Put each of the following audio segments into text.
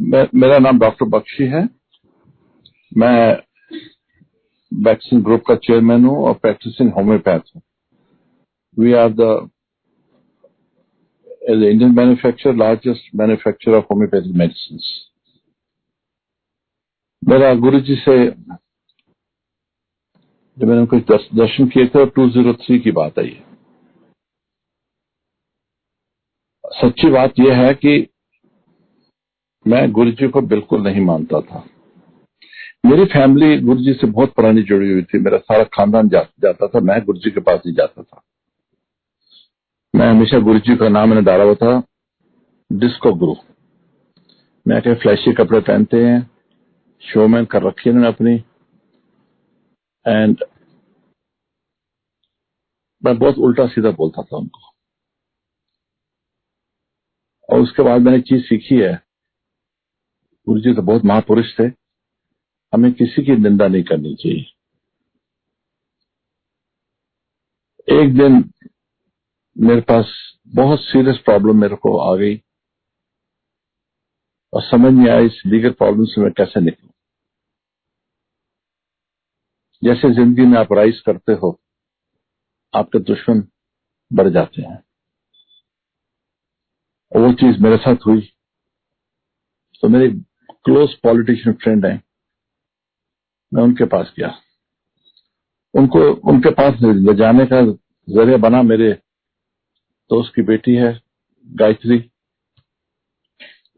मे- मेरा नाम डॉक्टर बख्शी है। मैं वैक्सीन ग्रुप का चेयरमैन हूँ और प्रैक्टिसिंग होम्योपैथ हूँ। We are the as Indian manufacture largest manufacture of homeopathic medicine मेरा गुरु जी से जब मैंने कुछ दर्श, दर्शन किए थे और टू ज़ीरो थ्री की बात आई है। सच्ची बात यह है कि मैं गुरु जी को बिल्कुल नहीं मानता था। मेरी फैमिली गुरु जी से बहुत पुरानी जुड़ी हुई थी। मेरा सारा खानदान जा, जाता था। मैं गुरु जी के पास ही जाता था। मैं हमेशा गुरु जी का नाम मैंने डाला हुआ था डिस्को गुरु। मैं क्या फ्लैशी कपड़े पहनते हैं शोमैन कर रखी है इन्होंने अपनी। एंड मैं बहुत उल्टा सीधा बोलता था उनको। और उसके बाद मैंने चीज़ सीखी है गुरु जी तो बहुत महापुरुष थे। हमें किसी की निंदा नहीं करनी चाहिए। एक दिन मेरे पास बहुत सीरियस प्रॉब्लम मेरे को आ गई और समझ नहीं आया इस लीगल प्रॉब्लम से मैं कैसे निकलू। जैसे ज़िंदगी में आप राइज करते हो, आपके दुश्मन बढ़ जाते हैं। और वो चीज़ मेरे साथ हुई। तो मेरे क्लोज पॉलिटिशियन फ्रेंड हैं। मैं उनके पास गया। उनको, उनके पास ले जाने का ज़रिया बना मेरे दोस्त की बेटी है, गायत्री।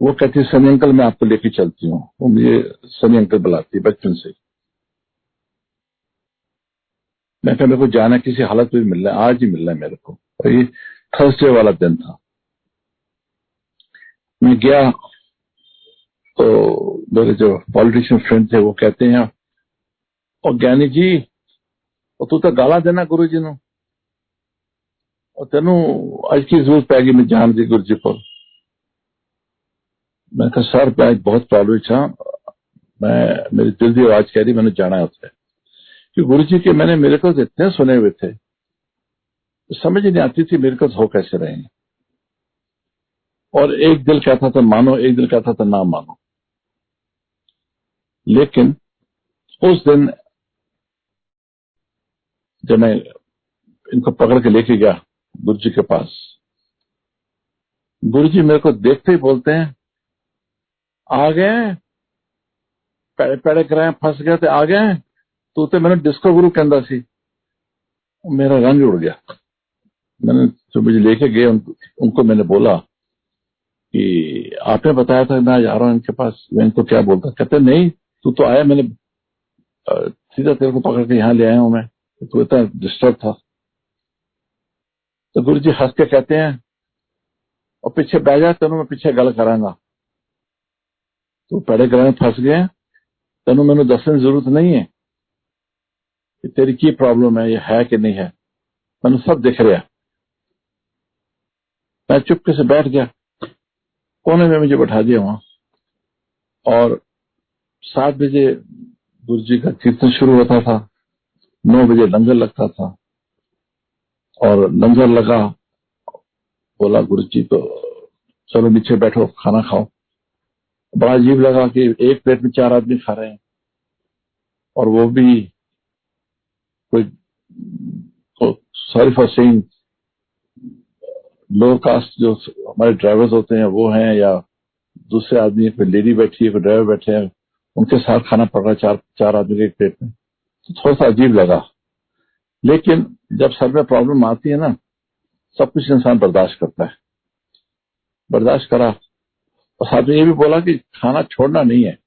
वो कहती है, सनी अंकल, मैं आपको लेके चलती हूँ। वो मुझे सनी अंकल बुलाती है बचपन से। मैं कहा, मेरे को जाना किसी हालत में मिल रहा है, आज ही मिल रहा है मेरे को। और ये थर्सडे वाला दिन था। मैं गया तो मेरे जो पॉलिटिशियन फ्रेंड थे वो कहते हैं और ज्ञानी जी और तू तो गाला देना गुरु जी ਨੂੰ और तेनू ਅੱਜ की जरूरत पैगी मैं जान दी गुरु जी को मैं कहा सर मैं आज बहुत प्रॉब्लम था मैं मेरी दिल की आवाज कह रही मैंने जाना है उससे कि गुरु जी के मैंने मेरे को इतने सुने हुए थे तो समझ नहीं आती थी मेरे को हो कैसे रहेंगे और एक दिल कहता था मानो एक दिल कहता था ना मानो लेकिन उस दिन जब मैं इनको पकड़ के लेके गया गुरु जी के पास गुरु जी मेरे को देखते ही बोलते हैं आ गए पेड़े पेड़े कराए फंस गए थे आ गए तो तो मैंने डिस्को गुरु कहता सी मेरा रंग उड़ गया। मैंने जो मुझे लेके गए उन, उनको मैंने बोला कि आपने बताया था मैं जा रहा हूँ इनके पास मैं इनको क्या बोलता? कहते नहीं तू तो आया, मैंने सीधा तेरे को पकड़ के यहाँ ले आया हूँ मैं। तू इतना डिस्टर्ब था। तो गुरु जी हंस के कहते हैं, और पीछे बह जा, तेन मैं पीछे गल करांगा। तू पैड़े कराने फंस गए। तेन मैंने दसने ज़रूरत नहीं है कि तेरी की प्रॉब्लम है, ये है कि नहीं है। मैंने सब दिख रहा मैं चुपके से बैठ गया। कोने में मुझे बैठा दिया वहाँ। और सात बजे गुरु जी का कीर्तन शुरू होता था, नौ बजे लंगर लगता था, और लंगर लगा, बोला गुरु जी तो चलो नीचे बैठो, खाना खाओ। बड़ा अजीब लगा कि एक प्लेट में चार आदमी खा रहे हैं, और वो भी कोई sorry for saying, lower caste जो हमारे ड्राइवर्स होते हैं, वो हैं या दूसरे आदमी, कोई लेडी बैठी है, कोई ड्राइवर बैठे हैं उनके साथ खाना पड़ रहा है चार चार आदमी के प्लेट में। तो थोड़ा सा अजीब लगा। लेकिन जब सर में प्रॉब्लम आती है ना, सब कुछ इंसान बर्दाश्त करता है। बर्दाश्त करा। और साथ में ये भी बोला कि खाना छोड़ना नहीं है।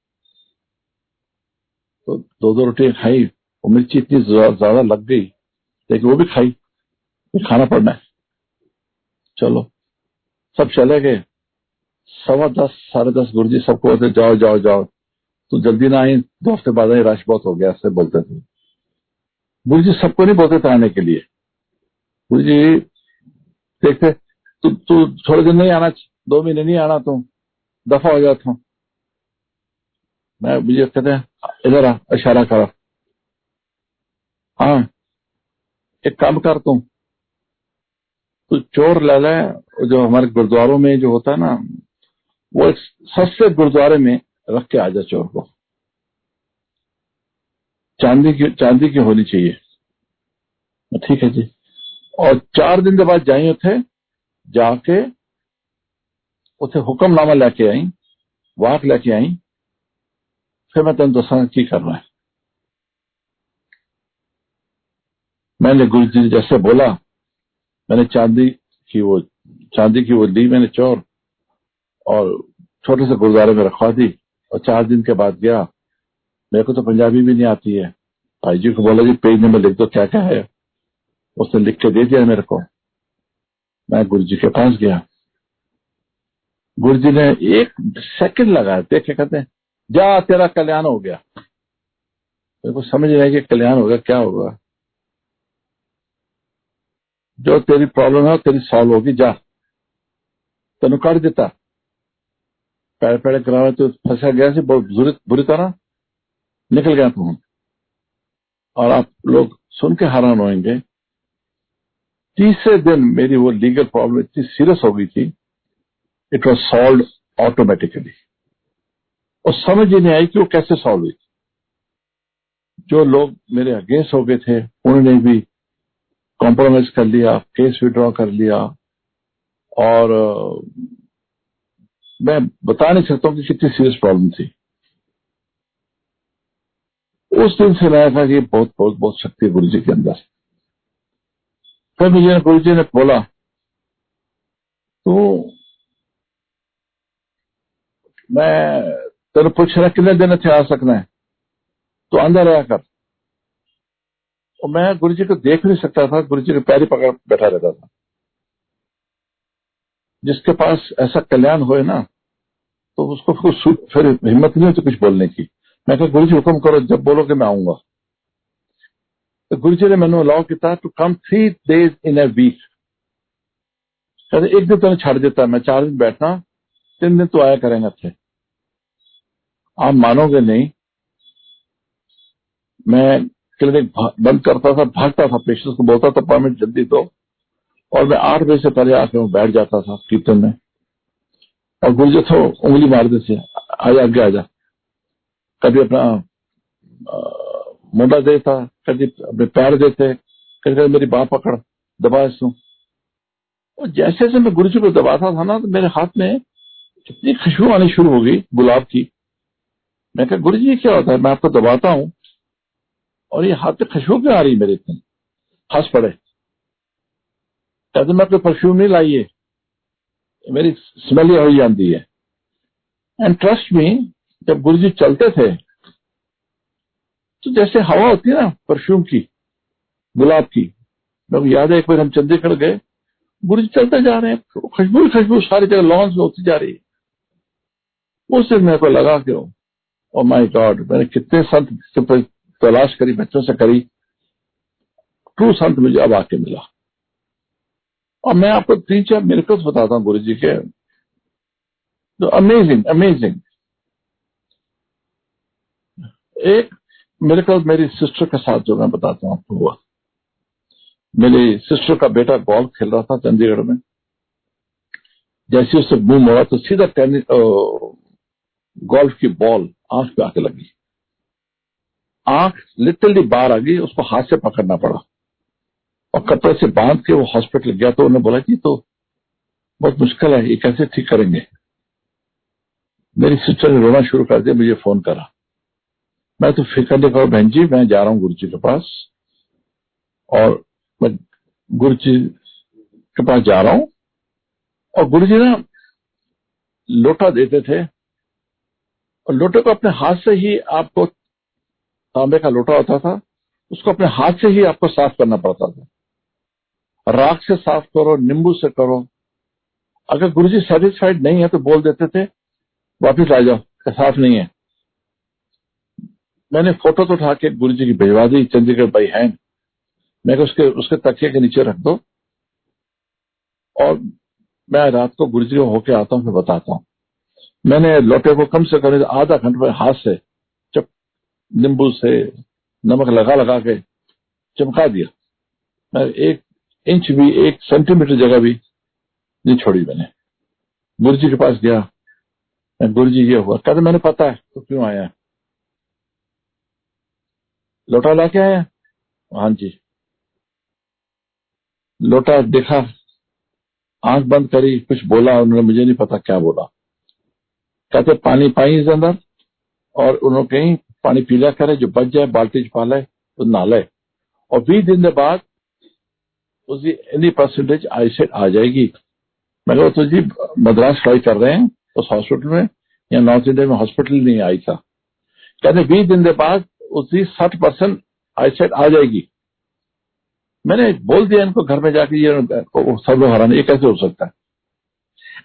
तो दो दो रोटी खाई, और मिर्ची इतनी ज़्यादा लग गई। लेकिन वो भी खाई खाना पड़ना है। चलो। सब चले गए। सवा दस, साढ़े दस गुरु जी सबको जाओ जाओ जाओ। तो जल्दी ना आई दो हफ़्ते बाद आई रश बहुत हो गया, ऐसे बोलते थे। गुरु जी, सबको नहीं बोलते थे आने के लिए। गुरु जी, देखते, तू तू थोड़े दिन नहीं आना, दो महीने नहीं आना तुम दफ़ा हो जाता हूँ मैं मुझे कहते हैं, इधर आ, इशारा करा। हाँ एक काम कर तुम तो चोर ले ले जो हमारे गुरुद्वारों में जो होता है ना, वो सस्ते गुरुद्वारे में रख के आ जा चोर को। चांदी की चांदी की होनी चाहिए। ठीक है जी। और चार दिन के बाद जाइए थे जाके उसे हुक्मनामा लेके आई, वाक लेके आई, फिर मैं तेन दसा की करना है। मैंने गुरु जी जैसे बोला, मैंने चांदी की वो, चांदी की वो ली मैंने चोर, और छोटे से गुरुद्वारे में रखवा दी। और चार दिन के बाद गया। मेरे को तो पंजाबी भी नहीं आती है। भाई जी को बोला, जी, पेज नंबर लिख दो क्या क्या है? उसने लिख के दे दिया मेरे को। मैं गुरु जी के पास गया। गुरु जी ने एक सेकंड लगाया। देखे कहते हैं? जा, तेरा कल्याण हो गया। मेरे को समझ नहीं कि कल्याण होगा, क्या होगा। जो तेरी प्रॉब्लम है तेरी सॉल्व होगी। जा। तेन कर दिता। पैर पैर करावे तो फंसा गया सी, बहुत बुरी तरह। निकल गया तू और आप लोग सुन के हैरान होंगे तीसरे दिन मेरी वो लीगल प्रॉब्लम इतनी सीरियस हो गई थी। इट वॉज़ सॉल्व ऑटोमेटिकली और समझ ही नहीं आई कि वो कैसे सॉल्व हुई। जो लोग मेरे अगेंस्ट हो गए थे, उन्होंने भी कॉम्प्रोमाइज कर लिया केस विड्रॉ कर लिया। और मैं बता नहीं सकता हूँ कि कितनी सीरियस प्रॉब्लम थी। उस दिन से मैं था कि बहुत बहुत बहुत शक्ति गुरु जी के अंदर। फिर मुझे गुरु जी ने बोला तो मैं तेरे पूछ रहा, कितने दिन थे आ सकना है तो अंदर रहा कर। और मैं गुरु जी को देख नहीं सकता था गुरु जी के पैर ही पकड़ बैठा रहता था। जिसके पास ऐसा कल्याण हो ना तो उसको फिर हिम्मत नहीं होती कुछ बोलने की। मैं कहा गुरु जी हुक्म करो, जब बोलोगे मैं आऊँगा। तो गुरु जी ने मैंने अलाउ किया to come three days in a week एक दिन तो छड़ देता, मैं चार दिन बैठना, तीन दिन तो आया करेंगे थे आप मानोगे नहीं, मैं क्लिनिक बंद करता था, भागता था पेशेंट को बोलता था अपॉइंटमेंट जल्दी दो। और मैं आठ बजे से पहले आके मैं बैठ जाता था कीर्तन में। और गुरु जी तो उंगली मार देते आजा, आगे आजा। कभी अपना मुंडा देता, कभी अपने पैर देते, कभी कभी मेरी बाह पकड़, दबा इसू और जैसे जैसे मैं गुरु जी को दबाता था ना तो मेरे हाथ में इतनी खुशबू आनी शुरू हो गई गुलाब की। मैं कहा, गुरु जी क्या होता है? मैं आपको दबाता हूँ और ये हाथ में खुशबू क्यों आ रही मेरे इतनी? हंस पड़े। कहते मैं कोई परफ्यूम नहीं लाइए। मेरी स्मेल ही हो जाती है। एंड ट्रस्ट मी जब गुरु जी चलते थे तो जैसे हवा होती है ना, परफ्यूम की, गुलाब की, मेरे याद है एक बार हम चंडीगढ़ गए गुरु जी चलते जा रहे हैं खुशबू खुशबू, सारी जगह लॉन्स में होती जा रही है। उस दिन मेरे को लगा क्यों ओ माय गॉड मैंने कितने संत तलाश करी, बच्चों से करी ट्रू संत मुझे अब आके मिला। और मैं आपको तीन चार मेरिकल्स बताता हूँ गुरु जी के। तो अमेजिंग अमेजिंग एक मेरिकल मेरी सिस्टर के साथ जो मैं बताता हूँ आपको हुआ। मेरी सिस्टर का बेटा गोल्फ खेल रहा था चंडीगढ़ में। जैसे उससे मुँह मोड़ा तो सीधा टेनिस गोल्फ की बॉल आँख पे आके लगी। आँख लिटरली बाहर आ गई, उसको हाथ से पकड़ना पड़ा। और कपड़े से बाँध के वो हॉस्पिटल गया तो उन्होंने बोला कि तो बहुत मुश्किल है, ये कैसे ठीक करेंगे? मेरी सिस्टर ने रोना शुरू कर दिया, मुझे फ़ोन करा। मैं तो फ़िक्र नहीं करो बहन जी, मैं जा रहा हूँ गुरु जी के पास और मैं गुरु जी के पास जा रहा हूँ। और गुरु जी ना लोटा देते थे और लोटे को अपने हाथ से ही आपको तांबे का लोटा होता था, उसको अपने हाथ से ही आपको साफ़ करना पड़ता था। राख से साफ़ करो, नींबू से करो। अगर गुरुजी सेटिस्फाइड नहीं है तो बोल देते थे, वापिस आ जाओ साफ़ नहीं है। मैंने फ़ोटो तो उठा के गुरु जी की भिजवा दी चंडीगढ़ बाई हैंड मैं उसके उसके तकिए के नीचे रख दो। और मैं रात को गुरु जी को होके आता हूँ, फिर बताता हूँ। मैंने लोटे को कम से कम आधा घंटे में हाथ से चप, नींबू से नमक लगा लगा के चमका दिया। मैं एक इंच भी, एक सेंटीमीटर जगह भी नहीं छोड़ी मैंने। गुरु जी के पास गया गुरु जी ये हुआ। कहते मैंने पता है तो क्यों आया लोटा लाके आया? हाँ जी। लोटा देखा, आँख बंद करी, कुछ बोला, उन्होंने मुझे नहीं पता क्या बोला। कहते, पानी पाई इस अंदर। और उन्होंने कहीं, पानी पीला करे, जो बच जाए, बाल्टी च पा ले तो नाले और बीस दिन के बाद उसकी एनी परसेंटेज आईसेट आ जाएगी। मैं कहा तो जी, मद्रास ट्राई कर रहे हैं, उस हॉस्पिटल में, या नॉर्थ इंडिया में हॉस्पिटल नहीं आई था। कहते, बीस दिन के बाद उसकी साठ परसेंट आईसेट आ जाएगी। मैंने बोल दिया इनको, घर में जाके ये सब लोग हराने, ये कैसे हो सकता है?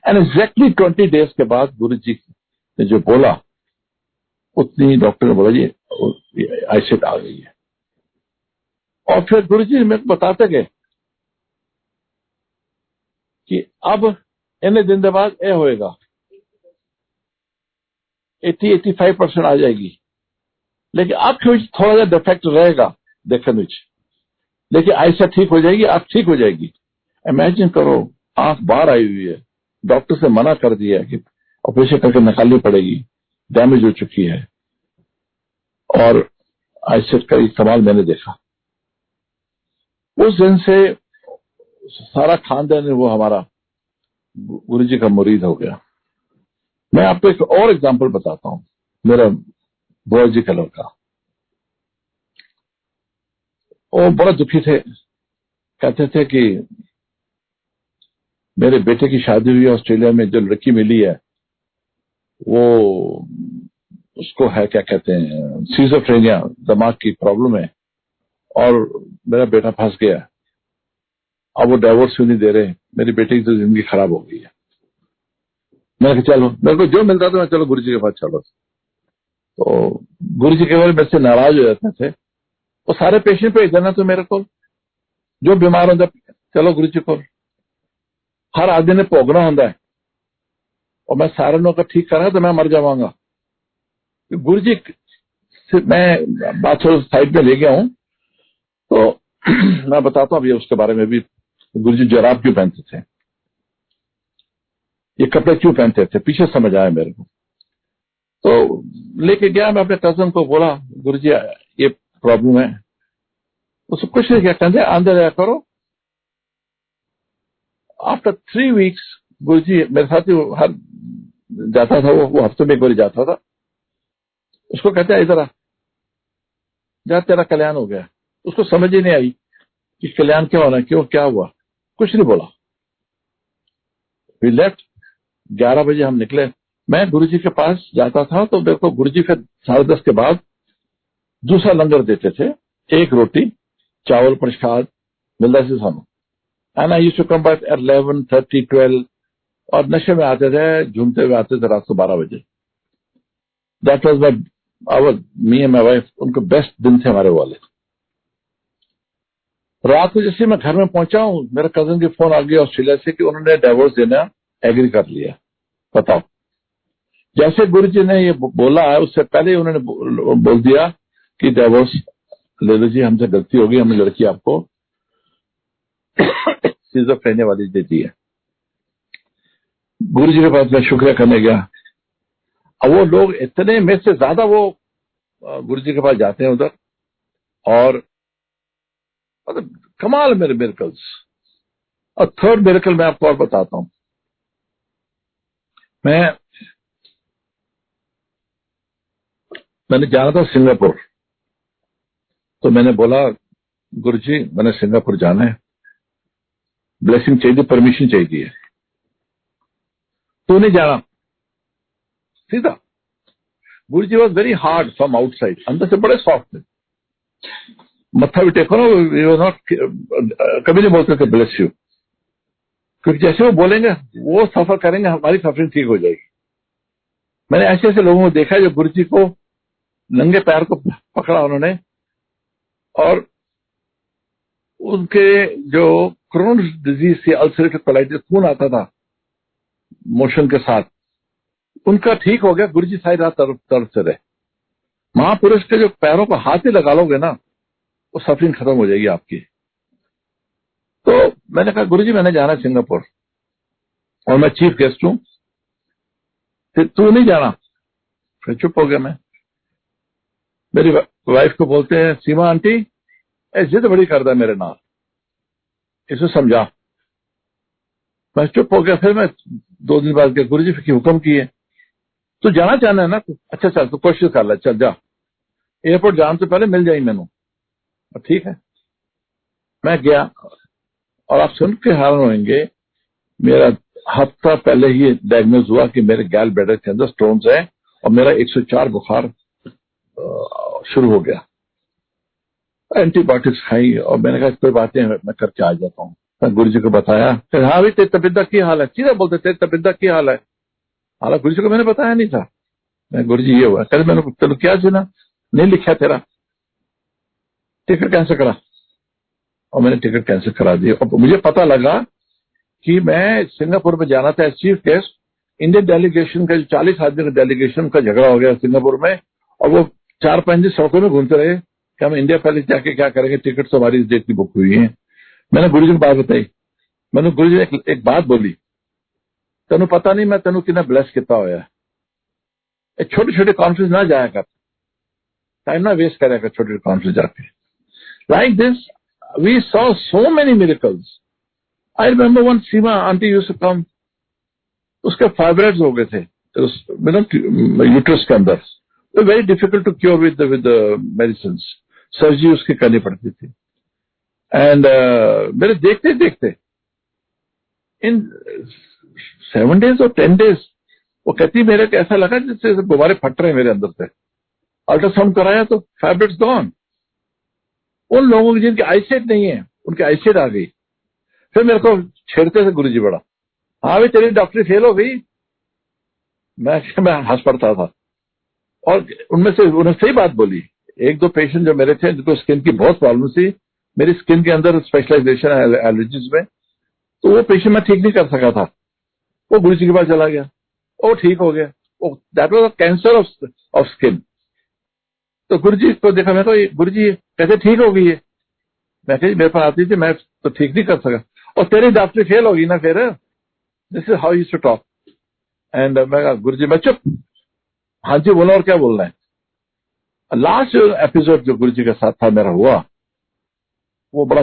एंड एग्जैक्टली ट्वेंटी डेज़ के बाद गुरु जी ने जो बोला, उतनी डॉक्टर ने बोला जी आईसेट आ गई है। और फिर गुरु जी मेरे को बताते गए कि अब इन्हें दिन बाद ए होएगा। 80 85 परसेंट आ जाएगी। लेकिन आपके थोड़ा सा डिफेक्ट रहेगा देखने लेकिन ऐसा ठीक हो जाएगी आप ठीक हो जाएगी। इमेजिन करो, आँख बाहर आई हुई है। डॉक्टर से मना कर दिया है कि ऑपरेशन करके निकालनी पड़ेगी। डैमेज हो चुकी है। और आईसेट का इस्तेमाल मैंने देखा। उस दिन से सारा खानदान वो हमारा। गुरु जी का मुरीद हो गया। मैं आपको एक और एग्ज़ाम्पल बताता हूँ। मेरा बुआ जी का लड़का। वो बड़ा दुखी थे। कहते थे कि मेरे बेटे की शादी हुई ऑस्ट्रेलिया में, जो लड़की मिली है, वो उसको है, क्या कहते हैं सीजोफ्रेनिया दिमाग की प्रॉब्लम है, और मेरा बेटा फंस गया। अब वो डाइवोर्स क्यों नहीं दे रहे मेरी बेटी की तो ज़िंदगी खराब हो गई है। कहा, चलो, मेरे को जो मिलता था, मैं चलो गुरु जी के पास चलो तो गुरु जी के बारे से नाराज़ हो जाते थे। वो सारे पेशेंट भेज देना तो मेरे को, जो बीमार होता, चलो गुरु जी को, हर आदमी ने भोगना होता है। और मैं सारे लोग ठीक करा तो मैं मर जावांगा गुरु जी मैं बात साइड में ले गया हूँ तो मैं बताता हूँ, अभी उसके बारे में भी गुरु जी जराब क्यों पहनते थे? ये कपड़े क्यों पहनते थे? पीछे समझ आया मेरे को। तो लेके गया मैं अपने कज़न को बोला गुरु जी ये प्रॉब्लम है। उसको कुछ नहीं किया कहते अंदर जाया करो। आफ्टर थ्री वीक्स गुरु जी मेरे साथ ही हर जाता था वो, वो हफ़्ते में एक बार जाता था। उसको कहते हैं इधर आ। जा तेरा कल्याण हो गया। उसको समझ ही नहीं आई कि कल्याण क्या होना क्यों क्या हुआ। कुछ नहीं बोला। वी लेफ़्ट ग्यारह बजे हम निकले। मैं गुरु जी के पास जाता था तो देखो गुरु जी फिर साढ़े दस के बाद दूसरा लंगर देते थे। एक रोटी, चावल प्रसाद, मिलता से सामू and I to come back eleven thirty twelve और नशे में आते थे, झूमते हुए आते थे रात को बारह बजे। That was my our me and my wife उनके बेस्ट दिन थे हमारे वाले। रात को जैसे मैं घर में पहुँचा हूँ, मेरे कज़न की फ़ोन आ गया ऑस्ट्रेलिया से कि उन्होंने डाइवोर्स देना एग्री कर लिया। बताओ। जैसे गुरु जी ने ये बोला है उससे पहले उन्होंने बोल दिया कि डाइवोर्स ले लो जी हमसे गलती होगी, हमने लड़की आपको सीजोफ्रेनिया वाली दे दी है। गुरु जी के पास मैं शुक्रिया करने गया। अब वो लोग इतने में से ज़्यादा वो गुरु जी के पास जाते हैं उधर, और मतलब कमाल मेरे मेरिकल्स और थर्ड मेरिकल मैं आपको और बताता हूँ। मैं, मैंने जाना था सिंगापुर। तो मैंने बोला गुरु जी मैंने सिंगापुर जाना है। ब्लेसिंग चाहिए परमिशन चाहिए तो नहीं जाना। सीधा। Guru ji was very hard from outside अंदर से बड़े सॉफ्ट थे। मत्था भी टेको ना नॉट कभी नहीं बोलते थे ब्लेस यू क्योंकि जैसे वो बोलेंगे, वो सफ़र करेंगे, हमारी सफरिंग ठीक हो जाएगी। मैंने ऐसे ऐसे लोगों को देखा जो गुरु जी को नंगे पैर को पकड़ा उन्होंने, और उनके जो क्रोन डिज़ीज़ से अल्सरेटिव कोलाइटिस खून आता था मोशन के साथ, उनका ठीक हो गया, गुरु जी सारी रात तरफ़ तरफ़ से रहे महापुरुष के जो पैरों को हाथ ही लगा लोगे ना वो सफरिंग खत्म हो जाएगी आपकी। तो मैंने कहा गुरु जी मैंने जाना सिंगापुर और मैं चीफ गेस्ट हूँ। फिर तू नहीं जाना? फिर चुप हो गया मैं। मेरी वाइफ को बोलते हैं, सीमा आंटी ए जिद बड़ी करता मेरे नाल। इसे समझा। मैं चुप हो गया। फिर मैं दो दिन बाद गया गुरु जी फिर हुक्म किए? तू जाना चाहना है ना? अच्छा चल, तू कोशिश कर ले, चल, जा। एयरपोर्ट जाने से पहले मिल जाई मैनू। ठीक है। मैं गया और आप सुन के हैरान होंगे, मेरा हफ़्ता पहले ही डायग्नोज हुआ कि मेरे गैल ब्लैडर के अंदर स्टोन्स है और मेरा 104 बुखार शुरू हो गया। एंटीबायोटिक्स खाई और मैंने कहा, कोई बात नहीं, मैं करके आ जाता हूँ। मैं गुरु जी को बताया, फिर हाँ भाई, तेरी तबियत की हाल है? सीधा बोलते, तेरी तबियत की हाल है? हालाँकि गुरु जी को मैंने बताया नहीं था। मैं गुरु जी ये हुआ कल मैंने तेन क्या सुना? नहीं लिखा तेरा। टिकट कैंसिल करा। और मैंने टिकट कैंसिल करा दी। और मुझे पता लगा कि मैं सिंगापुर में जाना था चीफ गेस्ट। इंडियन डेलीगेशन का जो चालीस आदमी का डेलीगेशन का झगड़ा हो गया सिंगापुर में। और वो चार पाँच दिन सड़कों में घूमते रहे कि हम इंडिया पहले जाके क्या करेंगे टिकट तो हमारी डेट की बुक हुई है। मैंने गुरु जी को बात बताई। मैंने गुरु जी ने एक, एक बात बोली। तेन पता नहीं मैं तेन कि ब्लैस किया होया छोटे छोटे कॉन्फ्रेंस ना जाया कर। टाइम ना वेस्ट करेगा छोटे छोटे कॉन्फ्रेंस जाके। Like this we saw so many miracles I remember one Seema aunty used to come उसके फाइब्रेड्स हो गए थे यूट्रस के अंदर. तो very difficult to cure with with medicine surgery उसकी करनी पड़ती थी. एंड uh, मेरे देखते देखते इन सेवन डेज़ और टेन डेज़ वो कहती मेरे को ऐसा लगा जैसे गुब्बारे फट रहे मेरे अंदर से. अल्ट्रासाउंड कराया तो फैब्रिक्स गॉन उन लोगों की जिनकी आईसेट नहीं है, उनकी आईसेट आ गई। फिर मेरे को छेड़ते थे गुरु जी बड़ा। हाँ भाई, तेरी डॉक्टरी फेल हो गई। मैं मैं हंस पड़ता था। और उनमें से, उन्होंने सही बात बोली। एक दो पेशेंट जो मेरे थे, जिनको स्किन की बहुत प्रॉब्लम थी, मेरी स्किन के अंदर स्पेशलाइजेशन है एलर्जीज में तो वो पेशेंट मैं ठीक नहीं कर सका था। वो गुरु जी के पास चला गया। वो ठीक हो गया। वो that was a cancer of skin तो गुरु जी को देखा, मैं तो गुरु जी कैसे ठीक हो गई है मैं कही, मेरे पास आती थी, मैं तो ठीक नहीं कर सका। और तेरी डॉक्टरी फेल होगी ना फिर? This is how you talk and मैं गुरु जी मैं चुप। हाँ जी, बोला, और क्या बोलना है? लास्ट एपिसोड जो गुरु जी के साथ था, मेरा हुआ, वो बड़ा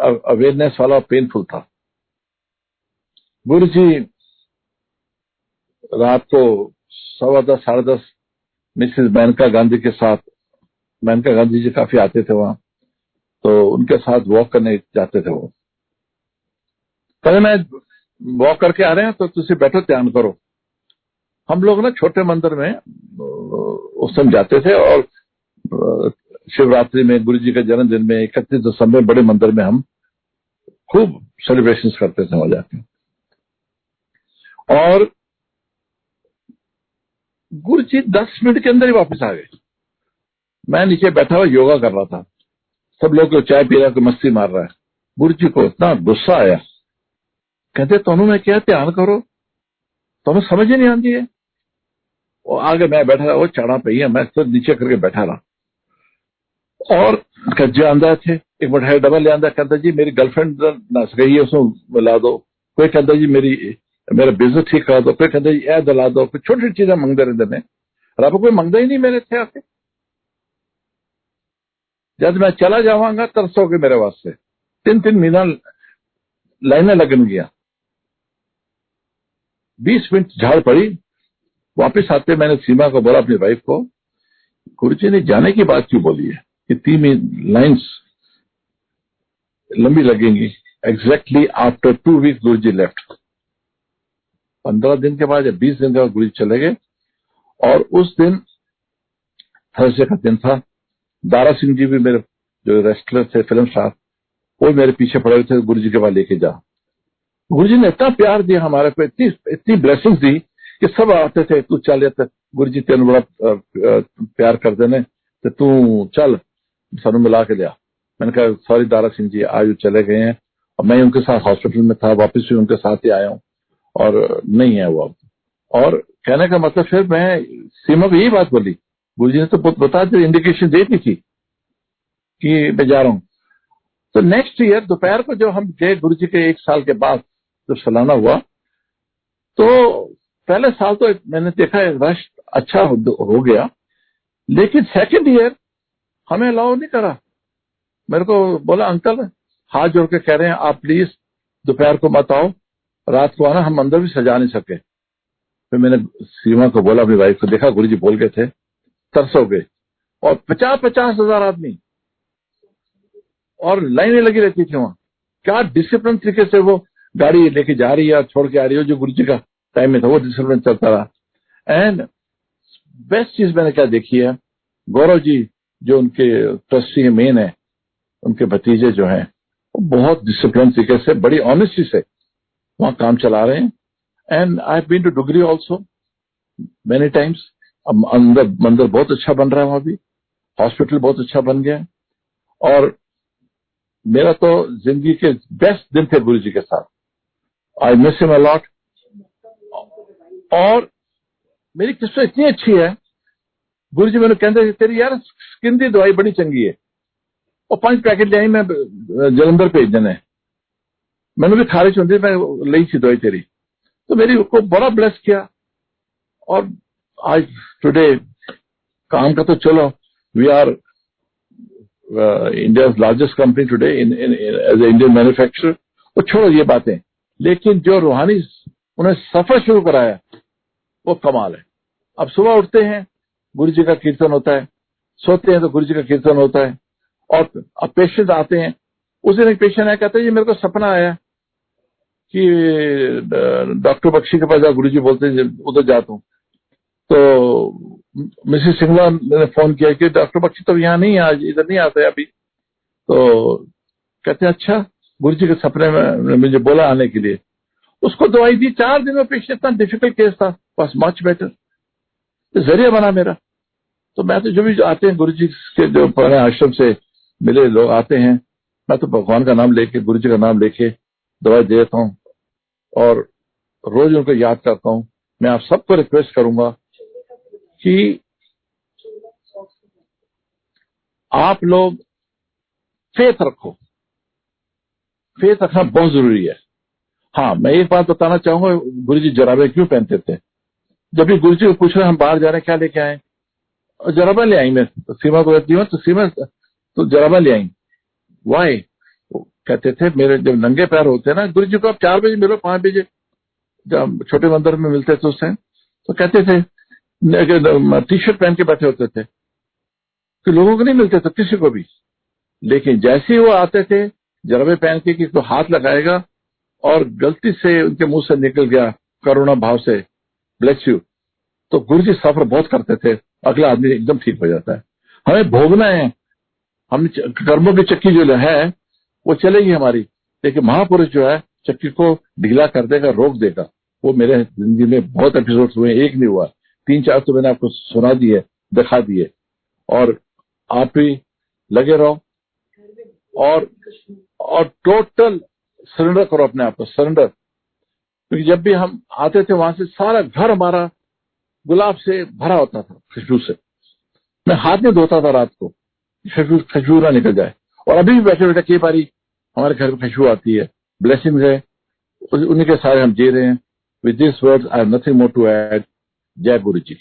अवेयरनेस वाला पेनफुल था। गुरु जी रात को सवा दस, साढ़े दस मिसेस मैनका गांधी के साथ, मेनका गांधी जी काफ़ी आते थे वहाँ तो उनके साथ वॉक करने जाते थे वो। कहते मैं वॉक करके आ रहे हैं तो तुम बैठो, ध्यान करो। हम लोग ना छोटे मंदिर में, उस समय जाते थे और, शिवरात्रि में, गुरु जी के जन्मदिन में, इकतीस दिसंबर बड़े मंदिर में हम खूब सेलिब्रेशन करते थे वहाँ जाके। और गुरु जी दस मिनट के अंदर ही वापस आ गए। मैं नीचे बैठा हुआ योगा कर रहा था। सब लोग चाय पी रहा कोई मस्ती मार रहा है। गुरु जी को इतना गुस्सा आया। कहते तुम मैं क्या ध्यान करो? तुम्हें समझ ही नहीं आती है। वो आगे मैं बैठा रहा, वो चढ़ा पे ही मैं सिर नीचे करके बैठा रहा। और कज्जे आंदा थे। एक बटाई डबल ले आंदा कहता, जी, मेरी गर्लफ्रेंड नस गई है उसमें बुला दो। कोई कहता, जी, मेरी मेरा बिज़नेस ठीक करा दो कोई कहते जी दिला दो कोई छोटी छोटी चीज़ें मंगते रहते ने रब कोई मंगता ही नहीं मेरे थे आके जब मैं चला जावांगा तरसोगे मेरे वास्ते तीन तीन महीना लाइने लगन गया। बीस मिनट झाड़ पड़ी। वापस आते मैंने सीमा को बोला, अपनी वाइफ को गुरु जी ने जाने की बात क्यों बोली है? तीन लाइंस लंबी लगेंगी। एग्जैक्टली आफ्टर टू वीक गुरु जी लेफ़्ट पंद्रह दिन के बाद या बीस दिन के बाद गुरु जी चले गए। और उस दिन थर्सडे का दिन था। दारा सिंह जी भी मेरे जो रेस्टलर थे फ़िल्म स्टार वो मेरे पीछे पड़े हुए थे गुरु जी के पास लेके जा। गुरु जी ने इतना प्यार दिया हमारे पे इतनी इतनी ब्लेसिंग दी कि सब आते थे, तू चल गुरु जी तेन बड़ा प्यार करते ने तो तू चल, सानू मिला के लिया मैंने कहा, सॉरी दारा सिंह जी, आज चले गए हैं, और मैं उनके साथ हॉस्पिटल में था, वापस भी उनके साथ ही आया हूँ। और नहीं है वो अब। और कहने का मतलब फिर मैं सीमा को यही बात बोली। गुरु जी ने तो बता दी इंडिकेशन दे दी थी कि मैं जा रहा हूँ। तो नेक्स्ट ईयर दोपहर को जो हम गए गुरु जी के एक साल के बाद, जब सालाना हुआ तो पहले साल तो मैंने देखा रश अच्छा हो गया, लेकिन सेकंड ईयर हमें अलाउ नहीं करा। मेरे को बोला, अंकल, हाथ जोड़ के कह रहे हैं, आप प्लीज़ दोपहर को मत आओ रात को आना, हम अंदर भी सजा नहीं सके। फिर मैंने सीमा को बोला, अपनी वाइफ को देखा गुरु जी बोल गए थे, तरस गए। और पचास पचास हज़ार आदमी। और लाइनें लगी रहती थी वहाँ। क्या डिसिप्लिन तरीके से वो गाड़ी लेके जा रही है छोड़ के आ रही है, जो गुरु जी का टाइम में था, वो डिसिप्लिन चलता रहा। एंड बेस्ट चीज़ मैंने क्या देखी है, गौरव जी, जो उनके ट्रस्टी मेन है, उनके भतीजे जो हैं, वो बहुत डिसिप्लिन तरीके से, बड़ी ऑनेस्टी से वहाँ काम चला रहे हैं। And I been to Dugri also many times अंदर, मंदिर बहुत अच्छा बन रहा है वहाँ भी। हॉस्पिटल बहुत अच्छा बन गया और मेरा तो ज़िंदगी के बेस्ट दिन थे गुरु जी के साथ। आई मिस हिम अलॉट और मेरी किस्मत इतनी अच्छी है। गुरु जी मैंने कहते तेरी यार स्किन की दवाई बड़ी चंगी है। और पाँच पैकेट ले आई मैं जलंधर भेज देने। मैंने भी खारिश होती मैं ली थी दवाई तेरी। तो मेरी को बड़ा ब्लेस किया। और आज टुडे काम का तो चलो। We are India largest company today in as a Indian manufacturer वो छोड़ो ये बातें। लेकिन जो रूहानी उन्हें सफ़र शुरू कराया, वो कमाल है। अब सुबह उठते हैं, गुरु जी का कीर्तन होता है। सोते हैं तो गुरु जी का कीर्तन होता है। और अब पेशेंट आते हैं। उस दिन एक पेशेंट आया, कहते हैं जी मेरे को सपना आया। कि डॉक्टर बख्शी के पास गुरु जी बोलते हैं उधर जाता हूँ तो मिसेस सिंगला ने फ़ोन किया कि डॉक्टर बख्शी तो यहाँ नहीं, आज इधर नहीं आते अभी। तो कहते अच्छा गुरु जी के सपने में मुझे बोला आने के लिए। उसको दवाई दी, चार दिन में पेशेंट इतना डिफ़िकल्ट केस था, बस मच बेटर ज़रिया बना मेरा। तो मैं तो जो भी आते हैं गुरु जी के जो पुराने आश्रम से मिले लोग आते हैं, मैं तो भगवान का नाम लेके गुरु जी का नाम लेके दवाई देता हूँ। और रोज उनको याद करता हूँ। मैं आप सबको रिक्वेस्ट करूँगा कि आप लोग फेथ रखो। फेथ रखना बहुत ज़रूरी है। हाँ मैं एक बात बताना चाहूँगा गुरु जी जराबे क्यों पहनते थे? जब भी गुरु जी को पूछ रहे हम बाहर जा रहे हैं, क्या लेके आए? जराबा ले आई मैं। सीमा को रहती हूँ तो सीमा तो जराबा ले आई। वाई कहते थे, मेरे जब नंगे पैर होते ना गुरु जी को आप चार बजे मिलो, पाँच बजे, जब छोटे मंदिर में मिलते थे उस टाइम तो कहते थे टी शर्ट पहन के बैठे होते थे तो लोगों को नहीं मिलते थे, किसी को भी। लेकिन जैसे ही वो आते थे, जरबे पहन के कि तो हाथ लगाएगा, और गलती से उनके मुँह से निकल गया, करुणा भाव से ब्लेस यू तो गुरु जी सफ़र बहुत करते थे, अगला आदमी एकदम ठीक हो जाता है। हमें भोगना है, हम कर्मों की चक्की जो है वो चलेगी हमारी। लेकिन महापुरुष जो है चक्की को ढीला कर देगा, रोक देगा। वो मेरे ज़िंदगी में बहुत एपिसोड हुए एक नहीं हुआ। तीन चार तो मैंने आपको सुना दिए, दिखा दिए। और आप भी लगे रहो। और और टोटल सरेंडर करो अपने आप को सरेंडर क्योंकि जब भी हम आते थे, वहाँ से सारा घर हमारा गुलाब से भरा होता था खुशबू से। मैं हाथ में धोता था रात को खुशबू खुशबू ना निकल जाए। और अभी भी बैठे बैठे कई बारी हमारे घर में खुशबू आती है। ब्लेसिंग है। उन्हीं के सारे हम जी रहे हैं। With this word I have nothing more to add जय गुरु जी।